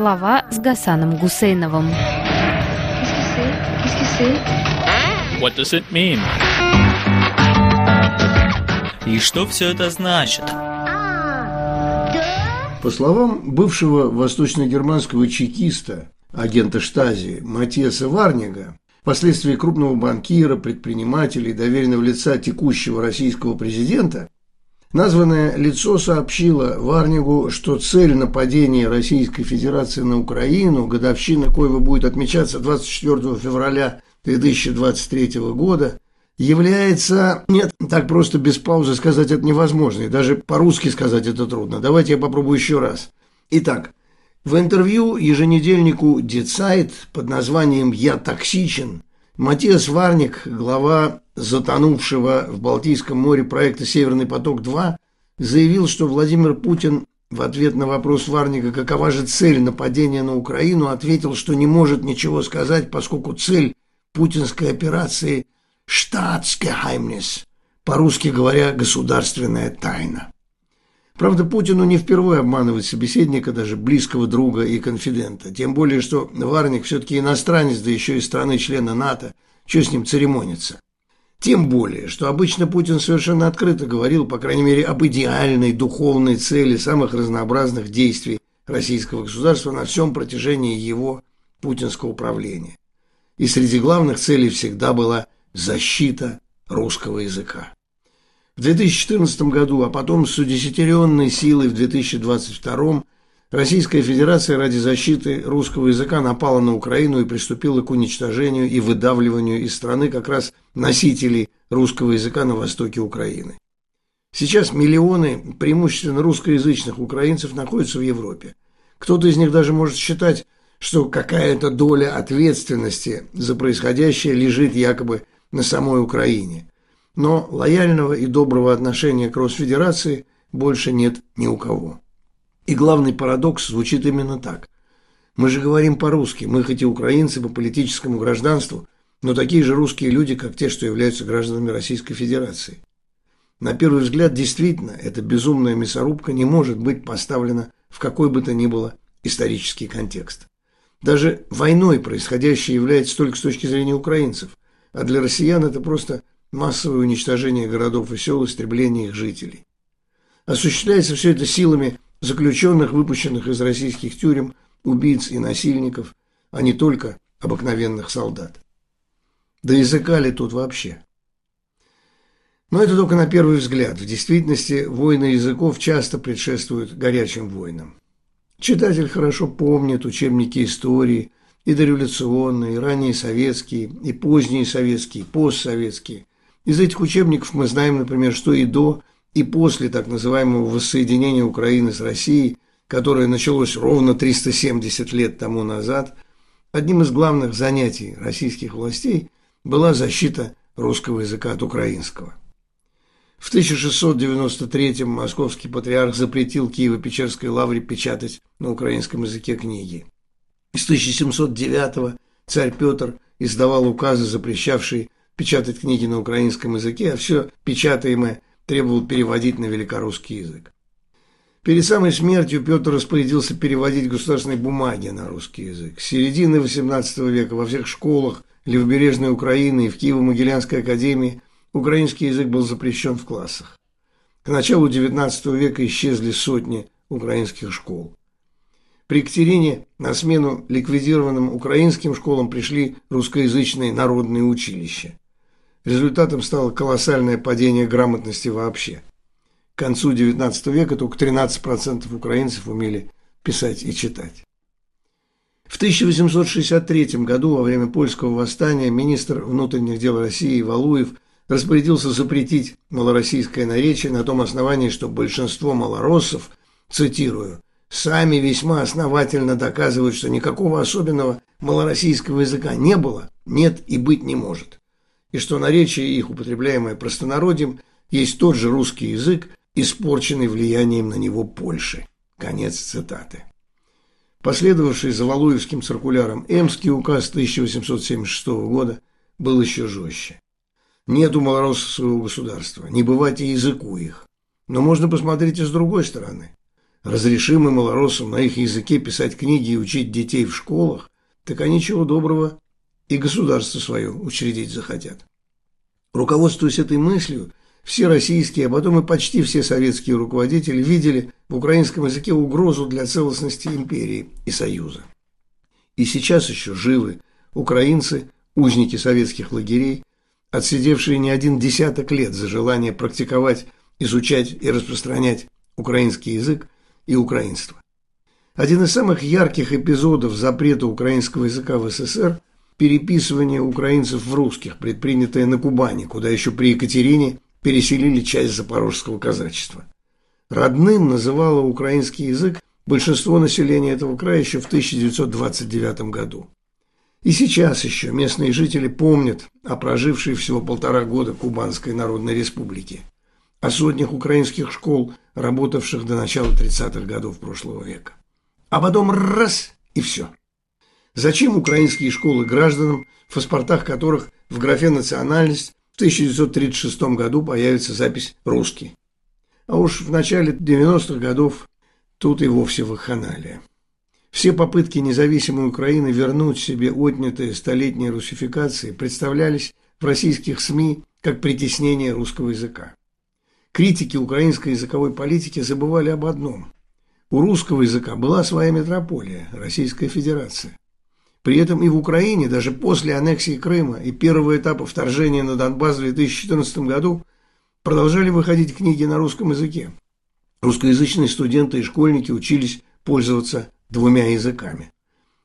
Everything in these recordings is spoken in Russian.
Слова с Гасаном Гусейновым. What does it mean? И что все это значит? По словам бывшего восточно-германского чекиста, агента Штази Матиаса Варнига, впоследствии крупного банкира, предпринимателя и доверенного лица текущего российского президента, названное лицо сообщило Варнигу, что цель нападения Российской Федерации на Украину, годовщина коего будет отмечаться 24 февраля 2023 года, является... Нет, так просто без паузы сказать это невозможно, и даже по-русски сказать это трудно. Давайте я попробую еще раз. Итак, в интервью еженедельнику «Дицайт» под названием «Я токсичен» Матиас Варник, глава затонувшего в Балтийском море проекта «Северный поток-2», заявил, что Владимир Путин в ответ на вопрос Варника, какова же цель нападения на Украину, ответил, что не может ничего сказать, поскольку цель путинской операции – «штатсгехаймнис», по-русски говоря, государственная тайна. Правда, Путину не впервые обманывать собеседника, даже близкого друга и конфидента. Тем более, что Варник все-таки иностранец, да еще и страны-члена НАТО. Что с ним церемониться? Тем более, что обычно Путин совершенно открыто говорил, по крайней мере, об идеальной духовной цели самых разнообразных действий российского государства на всем протяжении его путинского правления. И среди главных целей всегда была защита русского языка. В 2014 году, а потом с удесятеренной силой в 2022 Российская Федерация ради защиты русского языка напала на Украину и приступила к уничтожению и выдавливанию из страны как раз носителей русского языка на востоке Украины. Сейчас миллионы преимущественно русскоязычных украинцев находятся в Европе. Кто-то из них даже может считать, что какая-то доля ответственности за происходящее лежит якобы на самой Украине но лояльного и доброго отношения к Росфедерации больше нет ни у кого. И главный парадокс звучит именно так. Мы же говорим по-русски, мы хоть и украинцы по политическому гражданству, но такие же русские люди, как те, что являются гражданами Российской Федерации. На первый взгляд, действительно, эта безумная мясорубка не может быть поставлена в какой бы то ни было исторический контекст. Даже войной происходящее является только с точки зрения украинцев, а для россиян это просто массовое уничтожение городов и сел, истребление их жителей. Осуществляется все это силами заключенных, выпущенных из российских тюрем, убийц и насильников, а не только обыкновенных солдат. Да языка ли тут вообще? Но это только на первый взгляд. В действительности войны языков часто предшествуют горячим войнам. Читатель хорошо помнит учебники истории, и дореволюционные, и ранние советские, и поздние советские, и постсоветские, из этих учебников мы знаем, например, что и до, и после так называемого воссоединения Украины с Россией, которое началось ровно 370 лет тому назад, одним из главных занятий российских властей была защита русского языка от украинского. В 1693-м московский патриарх запретил Киево-Печерской лавре печатать на украинском языке книги. С 1709-го царь Петр издавал указы, запрещавшие печатать книги на украинском языке, а все печатаемое требовал переводить на великорусский язык. Перед самой смертью Петр распорядился переводить государственные бумаги на русский язык. С середины XVIII века во всех школах Левобережной Украины и в Киево-Могилянской академии украинский язык был запрещен в классах. К началу XIX века исчезли сотни украинских школ. При Екатерине на смену ликвидированным украинским школам пришли русскоязычные народные училища. Результатом стало колоссальное падение грамотности вообще. К концу XIX века только 13% украинцев умели писать и читать. В 1863 году во время польского восстания министр внутренних дел России Валуев распорядился запретить малороссийское наречие на том основании, что большинство малороссов, цитирую, сами весьма основательно доказывают, что никакого особенного малороссийского языка не было, нет и быть не может и что наречие их, употребляемое простонародьем, есть тот же русский язык, испорченный влиянием на него Польши. Конец цитаты. Последовавший за Валуевским циркуляром Эмский указ 1876 года был еще жестче. Нет у малороссов своего государства, не бывать и языку их. Но можно посмотреть и с другой стороны. разрешим и малороссам на их языке писать книги и учить детей в школах, так они чего доброго и государство свое учредить захотят. Руководствуясь этой мыслью, все российские, а потом и почти все советские руководители видели в украинском языке угрозу для целостности империи и Союза. И сейчас еще живы украинцы, узники советских лагерей, отсидевшие не один десяток лет за желание практиковать, изучать и распространять украинский язык и украинство. Один из самых ярких эпизодов запрета украинского языка в СССР – переписывание украинцев в русских, предпринятое на Кубани, куда еще при Екатерине переселили часть запорожского казачества. Родным называло украинский язык большинство населения этого края еще в 1929 году. И сейчас еще местные жители помнят о прожившей всего полтора года Кубанской Народной Республике, о сотнях украинских школ, работавших до начала 30-х годов прошлого века. А потом раз – и все. Зачем украинские школы гражданам, в паспортах которых в графе «национальность» в 1936 году появится запись «русский»? А уж в начале 90-х годов тут и вовсе вакханалия. Все попытки независимой Украины вернуть себе отнятые столетние русификации представлялись в российских СМИ как притеснение русского языка. Критики украинской языковой политики забывали об одном. У русского языка была своя метрополия – Российская Федерация. При этом и в Украине, даже после аннексии Крыма и первого этапа вторжения на Донбасс в 2014 году, продолжали выходить книги на русском языке. Русскоязычные студенты и школьники учились пользоваться двумя языками.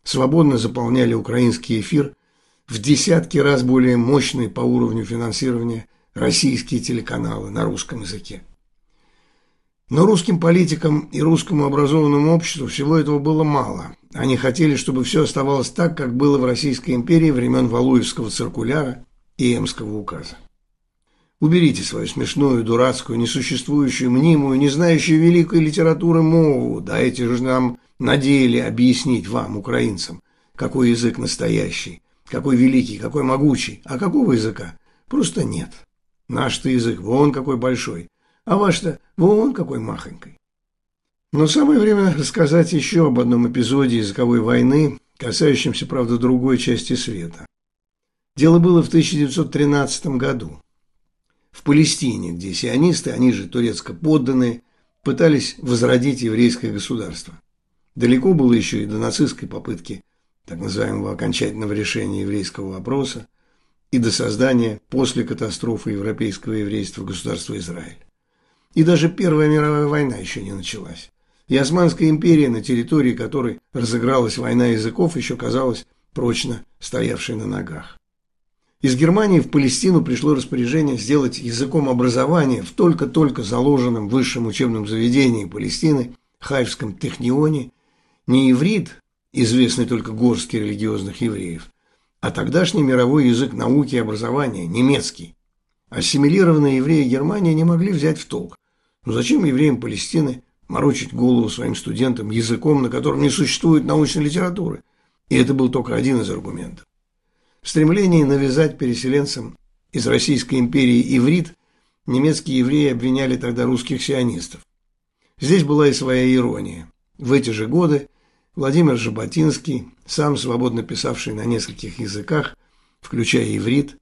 Свободно заполняли украинский эфир в десятки раз более мощные по уровню финансирования российские телеканалы на русском языке. Но русским политикам и русскому образованному обществу всего этого было мало. Они хотели, чтобы все оставалось так, как было в Российской империи времен Валуевского циркуляра и Эмского указа. Уберите свою смешную, дурацкую, несуществующую, мнимую, не знающую великой литературы мову. Дайте же нам на деле объяснить вам, украинцам, какой язык настоящий, какой великий, какой могучий, а какого языка просто нет. Наш-то язык вон какой большой, а ваш-то вон какой махонький. Но самое время рассказать еще об одном эпизоде языковой войны, касающемся, правда, другой части света. Дело было в 1913 году. В Палестине, где сионисты, они же турецко подданные, пытались возродить еврейское государство. Далеко было еще и до нацистской попытки так называемого окончательного решения еврейского вопроса и до создания после катастрофы европейского еврейства государства Израиль. И даже Первая мировая война еще не началась. И Османская империя, на территории которой разыгралась война языков, еще казалась прочно стоявшей на ногах. Из Германии в Палестину пришло распоряжение сделать языком образования в только-только заложенном высшем учебном заведении Палестины, Хайфском Технионе, не иврит, известный только горстке религиозных евреев, а тогдашний мировой язык науки и образования, немецкий. Ассимилированные евреи Германии не могли взять в толк. Но зачем евреям Палестины морочить голову своим студентам языком, на котором не существует научной литературы? И это был только один из аргументов. В стремлении навязать переселенцам из Российской империи иврит немецкие евреи обвиняли тогда русских сионистов. Здесь была и своя ирония. В эти же годы Владимир Жаботинский, сам свободно писавший на нескольких языках, включая иврит,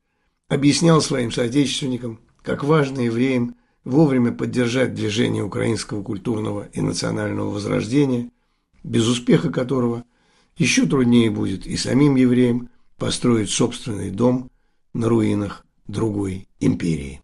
объяснял своим соотечественникам, как важно евреям вовремя поддержать движение украинского культурного и национального возрождения, без успеха которого еще труднее будет и самим евреям построить собственный дом на руинах другой империи.